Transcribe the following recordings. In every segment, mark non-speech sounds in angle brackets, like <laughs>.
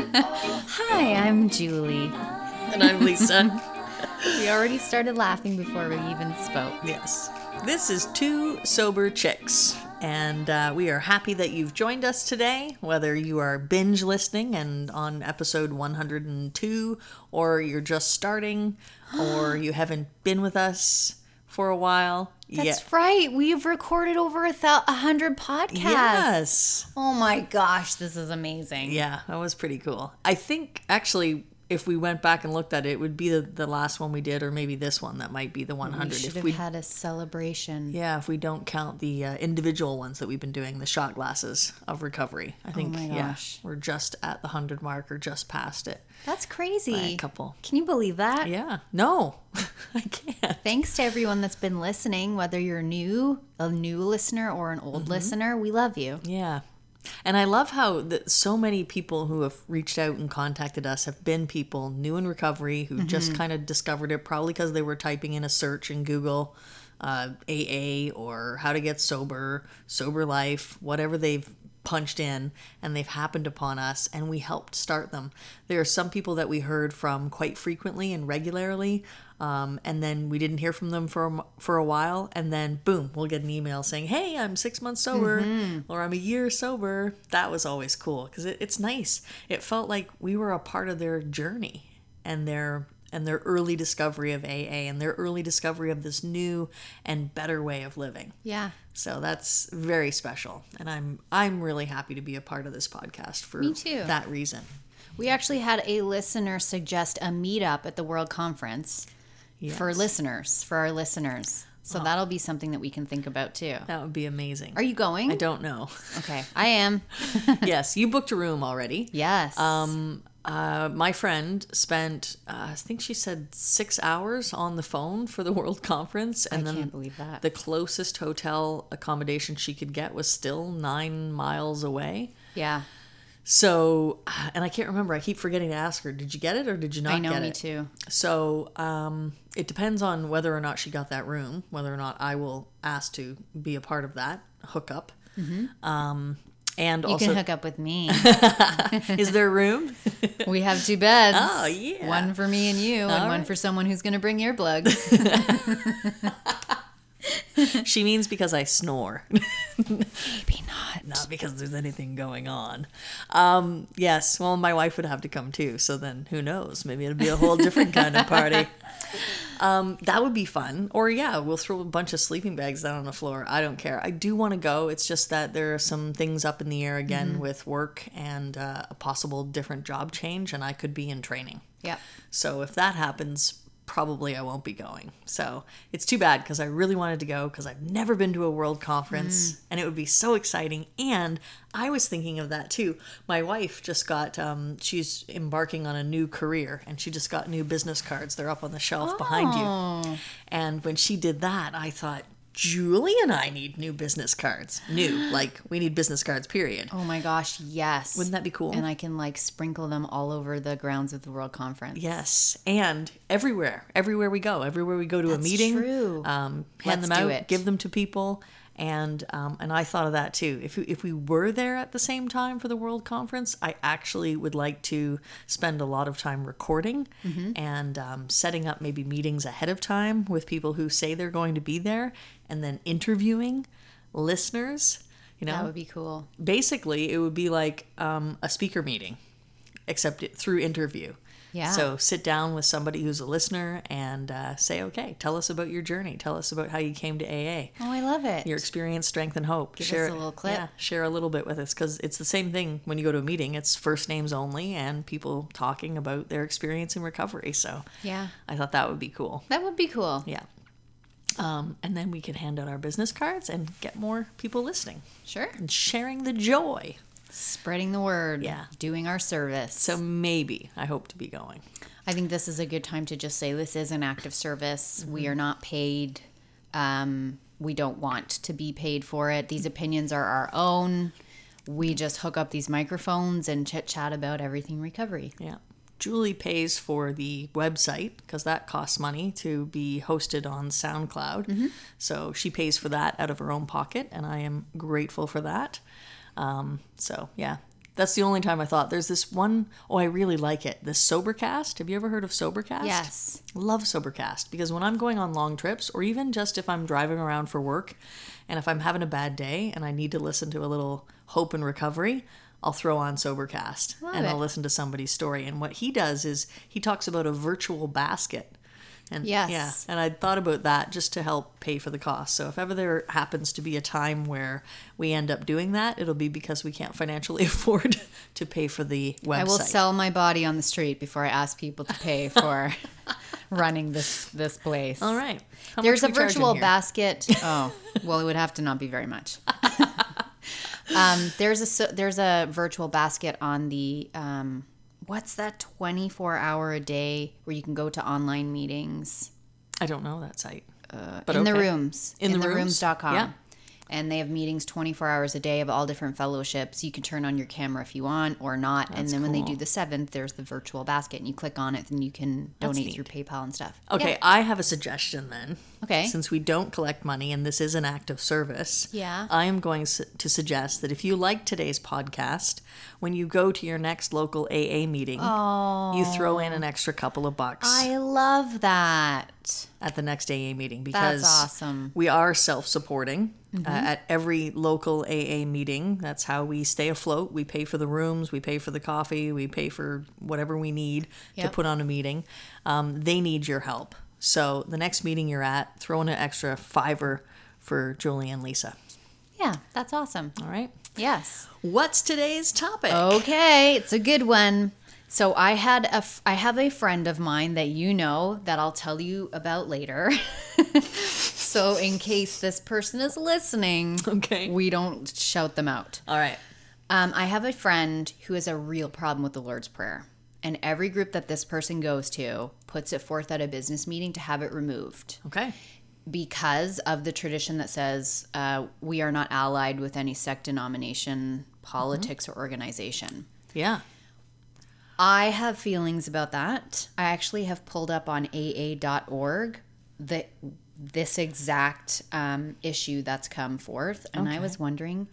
Hi, I'm Julie. And I'm Lisa. <laughs> <laughs> We already started laughing before we even spoke. yes. This is Two Sober Chicks. And uh, we are happy that you've joined us today, whether you are binge listening and on episode 102, or you're just starting, or you haven't been with us for a while. That's right. We've recorded over a, a hundred podcasts. Yes. Oh my gosh, this is amazing. Yeah, that was pretty cool. I think actually, if we went back and looked at it, it would be the, the last one we did, or maybe this one that might be the 100. We should if have we had a celebration. Yeah, if we don't count the uh, individual ones that we've been doing, the shot glasses of recovery, I think Oh my yeah, we're just at the hundred mark or just past it. That's by crazy. a couple. Can you believe that? Yeah, no, <laughs> I can't. Thanks to everyone that's been listening, whether you're new, a new listener, or an Mm-hmm. old listener. We love you. Yeah, and I love how that so many people who have reached out and contacted us have been people new in recovery who just kind of discovered it probably because they were typing in a search in Google. Uh, AA or how to get sober, sober life, whatever they've punched in and they've happened upon us and we helped start them. There are some people that we heard from quite frequently and regularly um, and then we didn't hear from them for for a while and then boom we'll get an email saying hey i'm six months sober or i'm a year sober. That was always cool because it, it's nice. It felt like we were a part of their journey and their and their early discovery of aa and their early discovery of this new and better way of living Yeah. so that's very special and i'm i'm really happy to be a part of this podcast for Me too. that reason We actually had a listener suggest a meetup at the World Conference for listeners, for our listeners. Oh. So that'll be something that we can think about too. that would be amazing Are you going? i don't know Okay, I am. <laughs> yes you booked a room already <laughs> Yes. Um, uh, my friend spent, uh, I think she said six hours on the phone for the <laughs> World Conference, and I then can't believe that. the closest hotel accommodation she could get was still nine miles away. yeah, So, and I can't remember. I keep forgetting to ask her. Did you get it or did you not get it? I know. Me it? too. So um, it depends on whether or not she got that room, whether or not I will ask to be a part of that hookup. Um, and. You also, can hook up with me. <laughs> is there room? <laughs> we have two beds. Oh, yeah. One for me and you, and All one for someone who's going to bring earplugs. <laughs> she means because I snore. Maybe not. not because there's anything going on. Um, yes, well, my wife would have to come too. So then, who knows? Maybe it'll be a whole different kind of party. Um, that would be fun. Or yeah, we'll throw a bunch of sleeping bags down on the floor. I don't care. I do want to go. It's just that there are some things up in the air again with work and uh, a possible different job change, and I could be in training. Yeah. So if that happens, probably I won't be going. So it's too bad because I really wanted to go because I've never been to a world conference and it would be so exciting. And I was thinking of that too. My wife just got, um, she's embarking on a new career and she just got new business cards. They're up on the shelf behind you. And when she did that, I thought, Julie and I need new business cards. New, <gasps> like we need business cards, period. Oh my gosh, yes. Wouldn't that be cool? And I can like sprinkle them all over the grounds of the World Conference. Yes, and everywhere, everywhere we go, everywhere we go to a That's meeting, true. Um, hand Let's them out, give them to people, and um, and I thought of that too. If we, if we were there at the same time for the World Conference, I actually would like to spend a lot of time recording Mm-hmm. and um, setting up maybe meetings ahead of time with people who say they're going to be there, and then interviewing listeners. You know, That would be cool. basically it would be like um, a speaker meeting except it, through interview Yeah. so sit down with somebody who's a listener and uh, say okay tell us about your journey tell us about how you came to aa Oh, I love it. your experience strength and hope Give us share a little clip. yeah, share a little bit with us because it's the same thing when you go to a meeting it's first names only and people talking about their experience in recovery so yeah. i thought that would be cool That would be cool. yeah um, and then we could hand out our business cards and get more people listening Sure. and sharing the joy Spreading the word. Yeah. Doing our service. So maybe I hope to be going. I think this is a good time to just say this is an active service. We are not paid. Um, we don't want to be paid for it. These opinions are our own. We just hook up these microphones and chit chat about everything recovery. Yeah. Julie pays for the website because that costs money to be hosted on SoundCloud. So she pays for that out of her own pocket, and I am grateful for that. Um, so, yeah, That's the only time I thought. There's this one, oh, I really like it. The Sobercast. Have you ever heard of Sobercast? Yes. Love Sobercast because when I'm going on long trips, or even just if I'm driving around for work, and if I'm having a bad day and I need to listen to a little hope and recovery, I'll throw on Sobercast Love and it. I'll listen to somebody's story. And what he does is he talks about a virtual basket. And Yes. yeah, and I thought about that just to help pay for the cost. So if ever there happens to be a time where we end up doing that, it'll be because we can't financially <laughs> afford to pay for the website. I will sell my body on the street before I ask people to pay for <laughs> running this this place. All right. How There's a much we charging virtual basket. <laughs> Oh, well, it would have to not be very much. um, there's a there's a virtual basket on the um, what's that 24 hour a day where you can go to online meetings I don't know that site. uh, But in the rooms In the rooms? rooms.com. Yeah. And they have meetings 24 hours a day of all different fellowships. You can turn on your camera if you want or not. That's and then when they do the seventh, there's the virtual basket, and you click on it, and you can donate through PayPal and stuff. Okay, Yeah. I have a suggestion then. Okay. Since we don't collect money and this is an act of service, Yeah. I am going to suggest that if you like today's podcast, when you go to your next local AA meeting, you throw in an extra couple of bucks I love that. At the next AA meeting because that's awesome. we are self-supporting Mm-hmm. uh, at every local AA meeting. That's how we stay afloat. We pay for the rooms, we pay for the coffee, we pay for whatever we need to put on a meeting. Um, they need your help. So the next meeting you're at, throw in an extra fiver for Julie and Lisa. Yeah, that's awesome. All right. Yes. What's today's topic? Okay, it's a good one. So I had a f- I have a friend of mine that you know that I'll tell you about later. <laughs> so in case this person is listening, Okay. we don't shout them out. All right. Um, I have a friend who has a real problem with the Lord's Prayer. And every group that this person goes to puts it forth at a business meeting to have it removed Okay. because of the tradition that says uh, we are not allied with any sect, denomination, politics, or organization. Yeah. I have feelings about that. I actually have pulled up on AA.org the this exact um, issue that's come forth, and I was wondering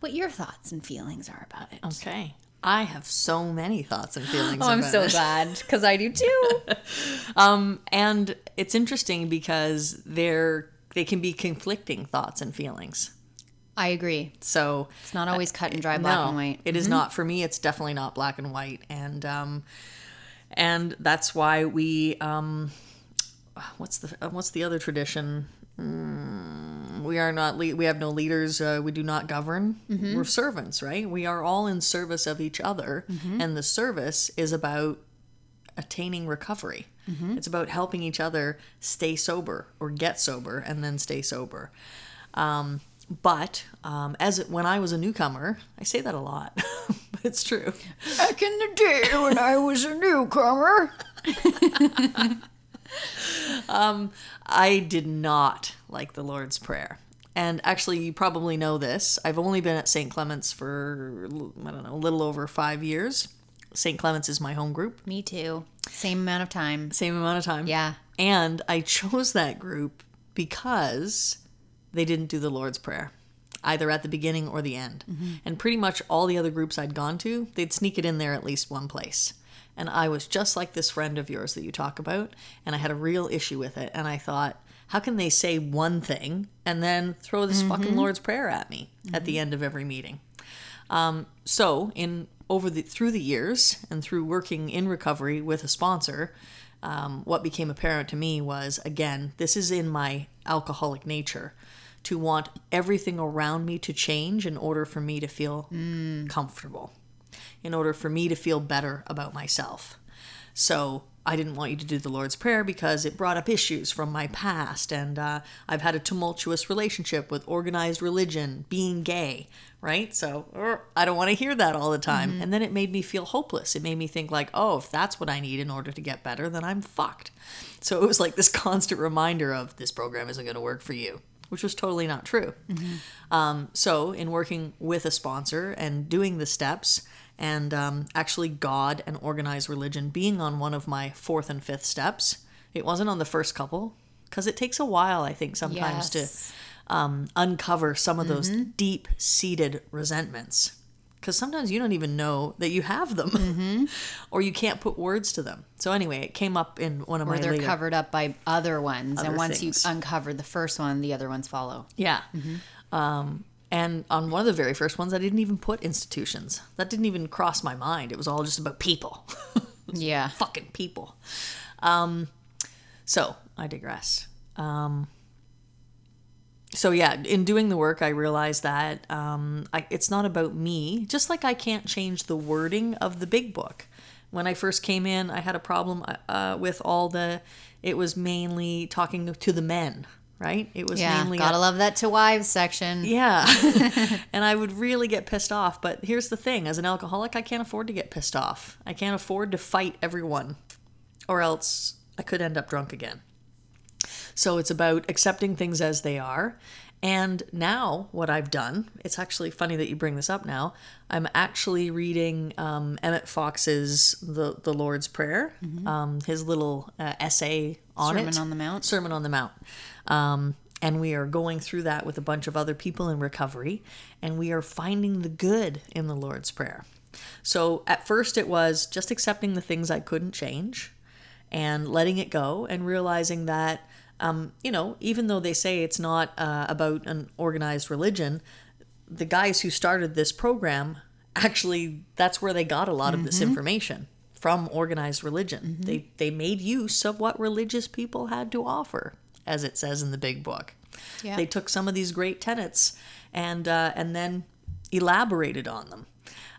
what your thoughts and feelings are about it. Okay. I have so many thoughts and feelings. Oh, I'm so it. glad because I do too. <laughs> Um, and it's interesting because they're they can be conflicting thoughts and feelings. I agree. So It's not always cut and dry, black no, and white. it is not for me. It's definitely not black and white, and um, and that's why we um, what's the uh, what's the other tradition? Mm, we are not le- we have no leaders. Uh, we do not govern. We're servants, right? We are all in service of each other, and the service is about attaining recovery. It's about helping each other stay sober or get sober and then stay sober. Um, but um, as it, when I was a newcomer, I say that a lot, <laughs> but it's true. Back in the day when I was a newcomer. um, I did not like the Lord's Prayer. And actually, you probably know this. I've only been at St. Clement's for, I don't know, a little over five years. St. Clement's is my home group, Me too. Same amount of time. same amount of time. Yeah. And I chose that group because they didn't do the Lord's Prayer, either at the beginning or the end. Mm-hmm. And pretty much all the other groups I'd gone to, they'd sneak it in there at least one place. And I was just like this friend of yours that you talk about, and I had a real issue with it. And I thought, how can they say one thing and then throw this fucking mm-hmm. Lord's Prayer at me at the mm-hmm. end of every meeting? Um, so in over the through the years and through working in recovery with a sponsor, um, what became apparent to me was again, this is in my alcoholic nature to want everything around me to change in order for me to feel comfortable, in order for me to feel better about myself. So I didn't want you to do the Lord's Prayer because it brought up issues from my past, and uh, I've had a tumultuous relationship with organized religion, being gay, right? So er, I don't want to hear that all the time. And then it made me feel hopeless. It made me think like, oh, if that's what I need in order to get better, then I'm fucked. So it was like this <laughs> constant reminder of this program isn't going to work for you, which was totally not true. Um, so, in working with a sponsor and doing the steps, and um, actually God and organized religion being on one of my fourth and fifth steps, it wasn't on the first couple because it takes a while, I think, sometimes Yes. to um, uncover some of those deep seated resentments. because sometimes you don't even know that you have them <laughs> or you can't put words to them. So anyway, it came up in one of my Or my they're later- covered up by other ones. Other and once things. you uncover the first one, the other ones follow. Yeah. Um, and on one of the very first ones, I didn't even put institutions. That didn't even cross my mind. It was all just about people. <laughs> Yeah. Fucking people. Um, so I digress. Um, so yeah, in doing the work, I realized that um, I, it's not about me. Just like I can't change the wording of the big book. When I first came in, I had a problem uh, with all the. It was mainly talking to the men, right? It was Yeah. mainly Gotta love that to wives section. yeah. <laughs> <laughs> and I would really get pissed off. But here's the thing as an alcoholic, I can't afford to get pissed off. I can't afford to fight everyone, or else I could end up drunk again. So it's about accepting things as they are. And now, what I've done, it's actually funny that you bring this up now. I'm actually reading um, Emmett Fox's the, the Lord's Prayer, um, his little uh, essay on Sermon it. on the Mount. Sermon on the Mount. Um, and we are going through that with a bunch of other people in recovery, and we are finding the good in the Lord's Prayer. So at first, it was just accepting the things I couldn't change and letting it go, and realizing that, um, you know, even though they say it's not uh, about an organized religion, the guys who started this program actually that's where they got a lot of this information from organized religion. They they made use of what religious people had to offer, as it says in the big book. Yeah. They took some of these great tenets and uh, and then elaborated on them.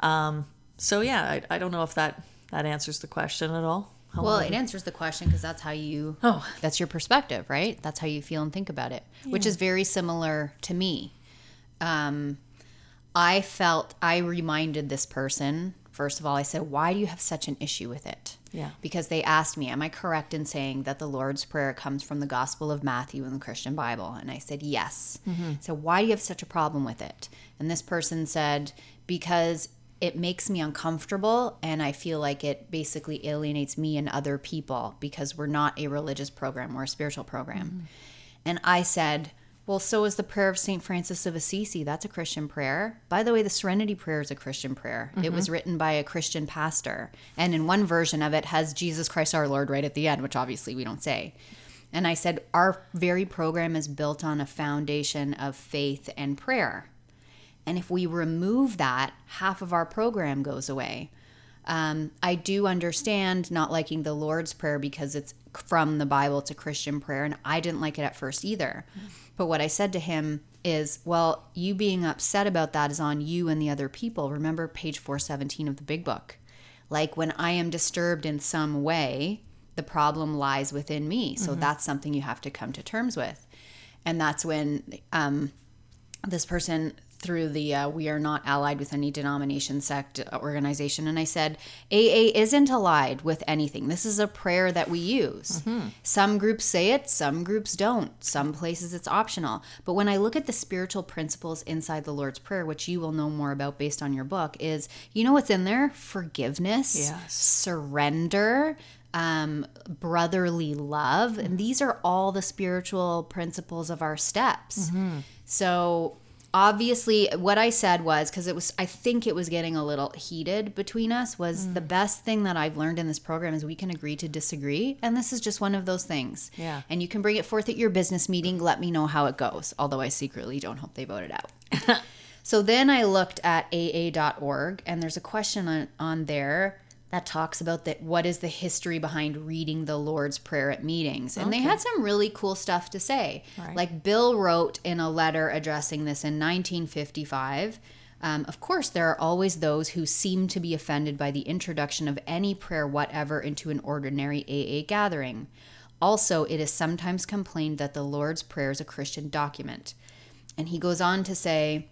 Um, so yeah, I, I don't know if that that answers the question at all. Well, it answers the question because that's how you. Oh. That's your perspective, right? That's how you feel and think about it, which is very similar to me. Um, I felt I reminded this person. First of all, I said, "Why do you have such an issue with it?" Yeah. Because they asked me, "Am I correct in saying that the Lord's Prayer comes from the Gospel of Matthew in the Christian Bible?" And I said, "Yes." So why do you have such a problem with it? And this person said, "Because it makes me uncomfortable and I feel like it basically alienates me and other people because we're not a religious program, we're a spiritual program. Mm-hmm. And I said, Well, so is the prayer of St. Francis of Assisi. That's a Christian prayer. By the way, the Serenity Prayer is a Christian prayer. It was mm-hmm. written by a Christian pastor. And in one version of it has Jesus Christ our Lord right at the end, which obviously we don't say. And I said, Our very program is built on a foundation of faith and prayer. And if we remove that, half of our program goes away. Um, I do understand not liking the Lord's Prayer because it's from the Bible, it's a Christian prayer, and I didn't like it at first either. But what I said to him is, well, you being upset about that is on you and the other people. Remember page 417 of the big book. Like when I am disturbed in some way, the problem lies within me. So that's something you have to come to terms with. And that's when um, this person through the uh, we are not allied with any denomination sect uh, organization. And i said aa isn't allied with anything. This is a prayer that we use. Some groups say it some groups don't. Some places it's optional. But when i look at the spiritual principles inside the lord's prayer which you will know more about based on your book is you know what's in there? Forgiveness Yes. surrender um, brotherly love. And these are all the spiritual principles of our steps. So obviously what i said was because it was i think it was getting a little heated between us was mm. the best thing that i've learned in this program is we can agree to disagree and this is just one of those things. Yeah. and you can bring it forth at your business meeting let me know how it goes although i secretly don't hope they vote it out. <laughs> So then I looked at aa.org and there's a question on, on there that talks about that what is the history behind reading the Lord's Prayer at meetings. And they had some really cool stuff to say. Right. Like Bill wrote in a letter addressing this in 1955. Um, of course, there are always those who seem to be offended by the introduction of any prayer whatever into an ordinary AA gathering. Also, it is sometimes complained that the Lord's Prayer is a Christian document. And he goes on to say,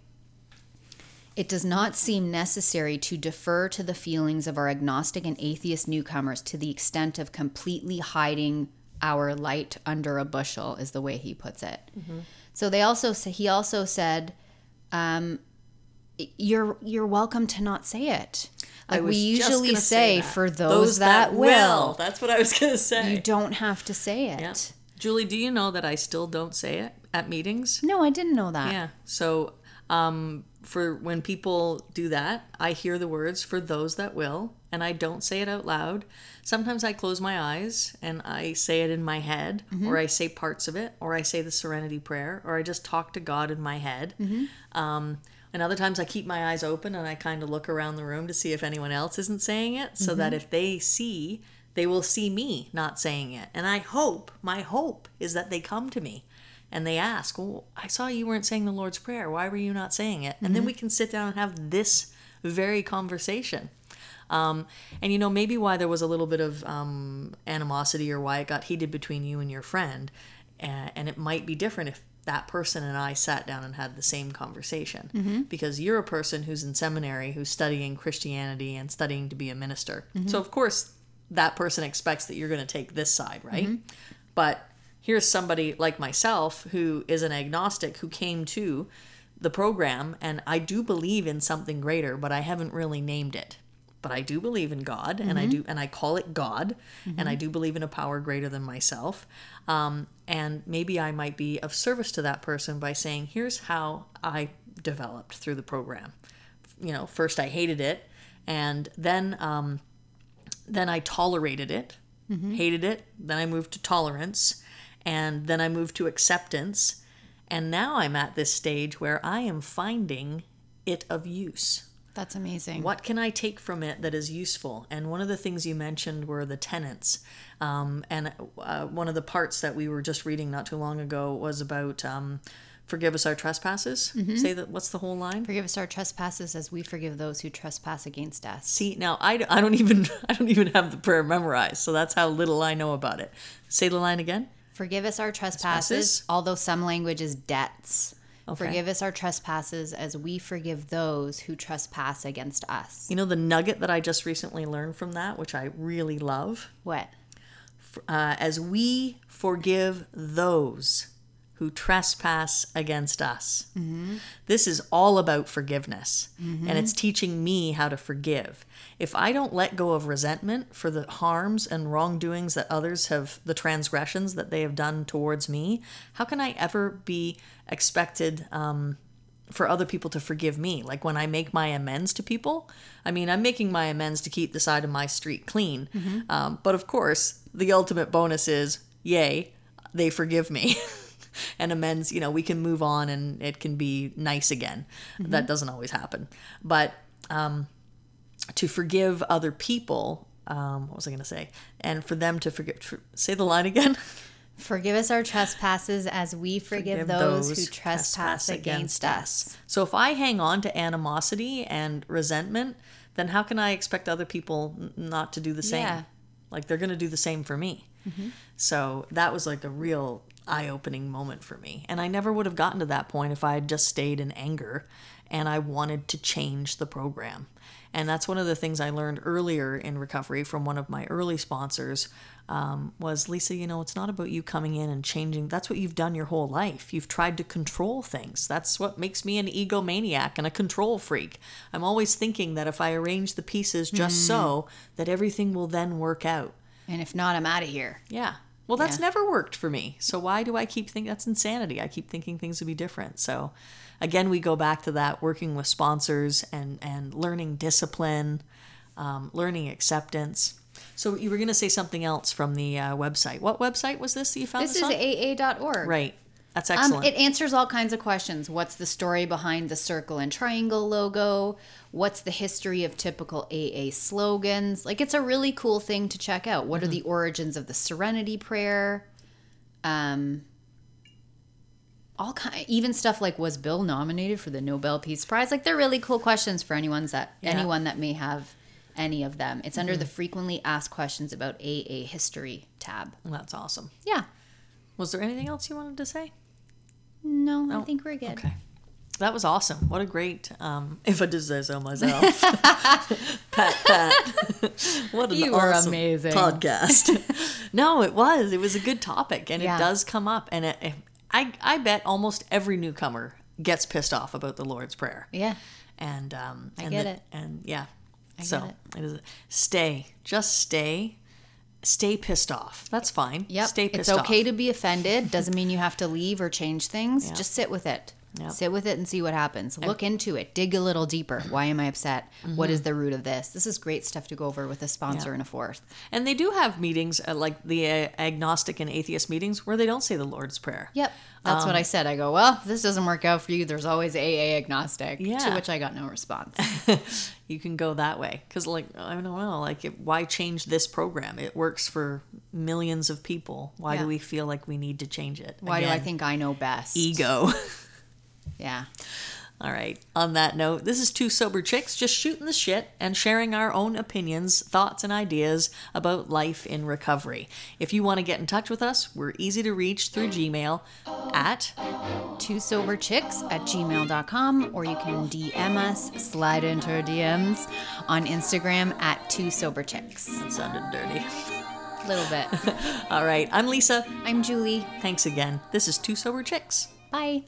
it does not seem necessary to defer to the feelings of our agnostic and atheist newcomers to the extent of completely hiding our light under a bushel, is the way he puts it. So they also say he also said, um, "You're you're welcome to not say it." Like we usually say, that. for those, that, will, That's what I was gonna say. you don't have to say it. Yeah. Julie, do you know that I still don't say it at meetings? No, I didn't know that. Yeah. So um, for when people do that, I hear the words for those that will, and I don't say it out loud. Sometimes I close my eyes and I say it in my head, mm-hmm. or I say parts of it, or I say the serenity prayer, or I just talk to God in my head. Mm-hmm. Um, and other times I keep my eyes open and I kind of look around the room to see if anyone else isn't saying it, so that mm-hmm. if they see, they will see me not saying it. And I hope, my hope is that they come to me and they ask, Well, I saw you weren't saying the Lord's Prayer. Why were you not saying it? And then we can sit down and have this very conversation. Um, and you know, maybe why there was a little bit of um, animosity or why it got heated between you and your friend, uh, and it might be different if that person and I sat down and had the same conversation. Because you're a person who's in seminary, who's studying Christianity and studying to be a minister. So, of course, that person expects that you're going to take this side, right? But here's somebody like myself who is an agnostic who came to the program and I do believe in something greater, but I haven't really named it. But I do believe in God and I do and I call it God and I do believe in a power greater than myself. Um, and maybe I might be of service to that person by saying, here's how I developed through the program. You know, first I hated it and then um, then I tolerated it, hated it. Then I moved to tolerance, and then I moved to acceptance. And now I'm at this stage where I am finding it of use. That's amazing. What can I take from it that is useful? And one of the things you mentioned were the tenets. Um, and uh, one of the parts that we were just reading not too long ago was about um, forgive us our trespasses. Say that. What's the whole line? Forgive us our trespasses as we forgive those who trespass against us. See, now I, I don't even <laughs> I don't even have the prayer memorized, so that's how little I know about it. Say the line again. Forgive us our trespasses, Trespasses? although some language is debts. Okay. Forgive us our trespasses as we forgive those who trespass against us. You know the nugget that I just recently learned from that, which I really love, What? uh, as we forgive those who trespass against us. This is all about forgiveness, and it's teaching me how to forgive. If I don't let go of resentment for the harms and wrongdoings that others have, the transgressions that they have done towards me, how can I ever be expected? Um, for other people to forgive me. Like when I make my amends to people, I mean, I'm making my amends to keep the side of my street clean. Um, but of course, the ultimate bonus is, yay, they forgive me. <laughs> and amends, you know, we can move on and it can be nice again. That doesn't always happen. But um, to forgive other people, um, what was I going to say? And for them to forgive, for, say the line again. <laughs> Forgive us our trespasses as we forgive, Forgive those, those who trespass, against us. So if I hang on to animosity and resentment, then how can I expect other people n- not to do the same? Yeah. Like they're going to do the same for me. So that was like a real eye opening moment for me. And I never would have gotten to that point if I had just stayed in anger and I wanted to change the program. And that's one of the things I learned earlier in recovery from one of my early sponsors um, was Lisa, you know, it's not about you coming in and changing. That's what you've done your whole life. You've tried to control things. That's what makes me an egomaniac and a control freak. I'm always thinking that if I arrange the pieces just so, that everything will then work out. And if not, I'm out of here. Yeah. Well, that's Yeah. never worked for me. So why do I keep thinking that's insanity? I keep thinking things would be different. So again, we go back to that working with sponsors and and learning discipline, um, learning acceptance. So you were going to say something else from the uh, website. What website was this that you found This this, is on? AA.org. right. That's Um, excellent. it answers all kinds of questions. What's the story behind the circle and triangle logo? What's the history of typical AA slogans? Like, it's a really cool thing to check out. What are the origins of the Serenity Prayer? Um, all kind, even stuff like was Bill nominated for the Nobel Peace Prize? Like, they're really cool questions for anyone's that Yeah. anyone that may have any of them. It's under the frequently asked questions about AA history tab. that's awesome. Yeah. Was there anything else you wanted to say? No, I think we're good. Okay. That was awesome. What a great, um, <laughs> if I did say so myself. <laughs> pat, pat. what an You awesome amazing. podcast. <laughs> no, it was. It was a good topic, and Yeah. it does come up. And it, it- I, I bet almost every newcomer gets pissed off about the Lord's Prayer. Yeah. And um, I and get the- it. And yeah, I so get it. it is. Stay, just stay, stay pissed off. That's fine. Yep. Stay pissed off. it's okay off. to be offended. Doesn't mean you have to leave or change things. Just sit with it. Yep. Sit with it and see what happens. Look into it. Dig a little deeper. Why am I upset? What is the root of this? This is great stuff to go over with a sponsor Yeah. and a fourth. And they do have meetings uh, like the uh, agnostic and atheist meetings where they don't say the Lord's Prayer. Yep. That's Um, what I said. I go, well, if this doesn't work out for you. There's always AA agnostic. Yeah. To which I got no response. <laughs> you can go that way because like i don't know like it, why change this program it works for millions of people why Yeah. do we feel like we need to change it Why do I think I know best? ego <laughs> Yeah. all right on that note this is two sober chicks just shooting the shit and sharing our own opinions thoughts and ideas about life in recovery if you want to get in touch with us we're easy to reach through gmail at Two sober chicks at gmail.com or you can DM us, slide into our DMs on Instagram at two sober chicks. that sounded dirty A little bit. <laughs> all right i'm lisa I'm Julie. thanks again this is two sober chicks Bye.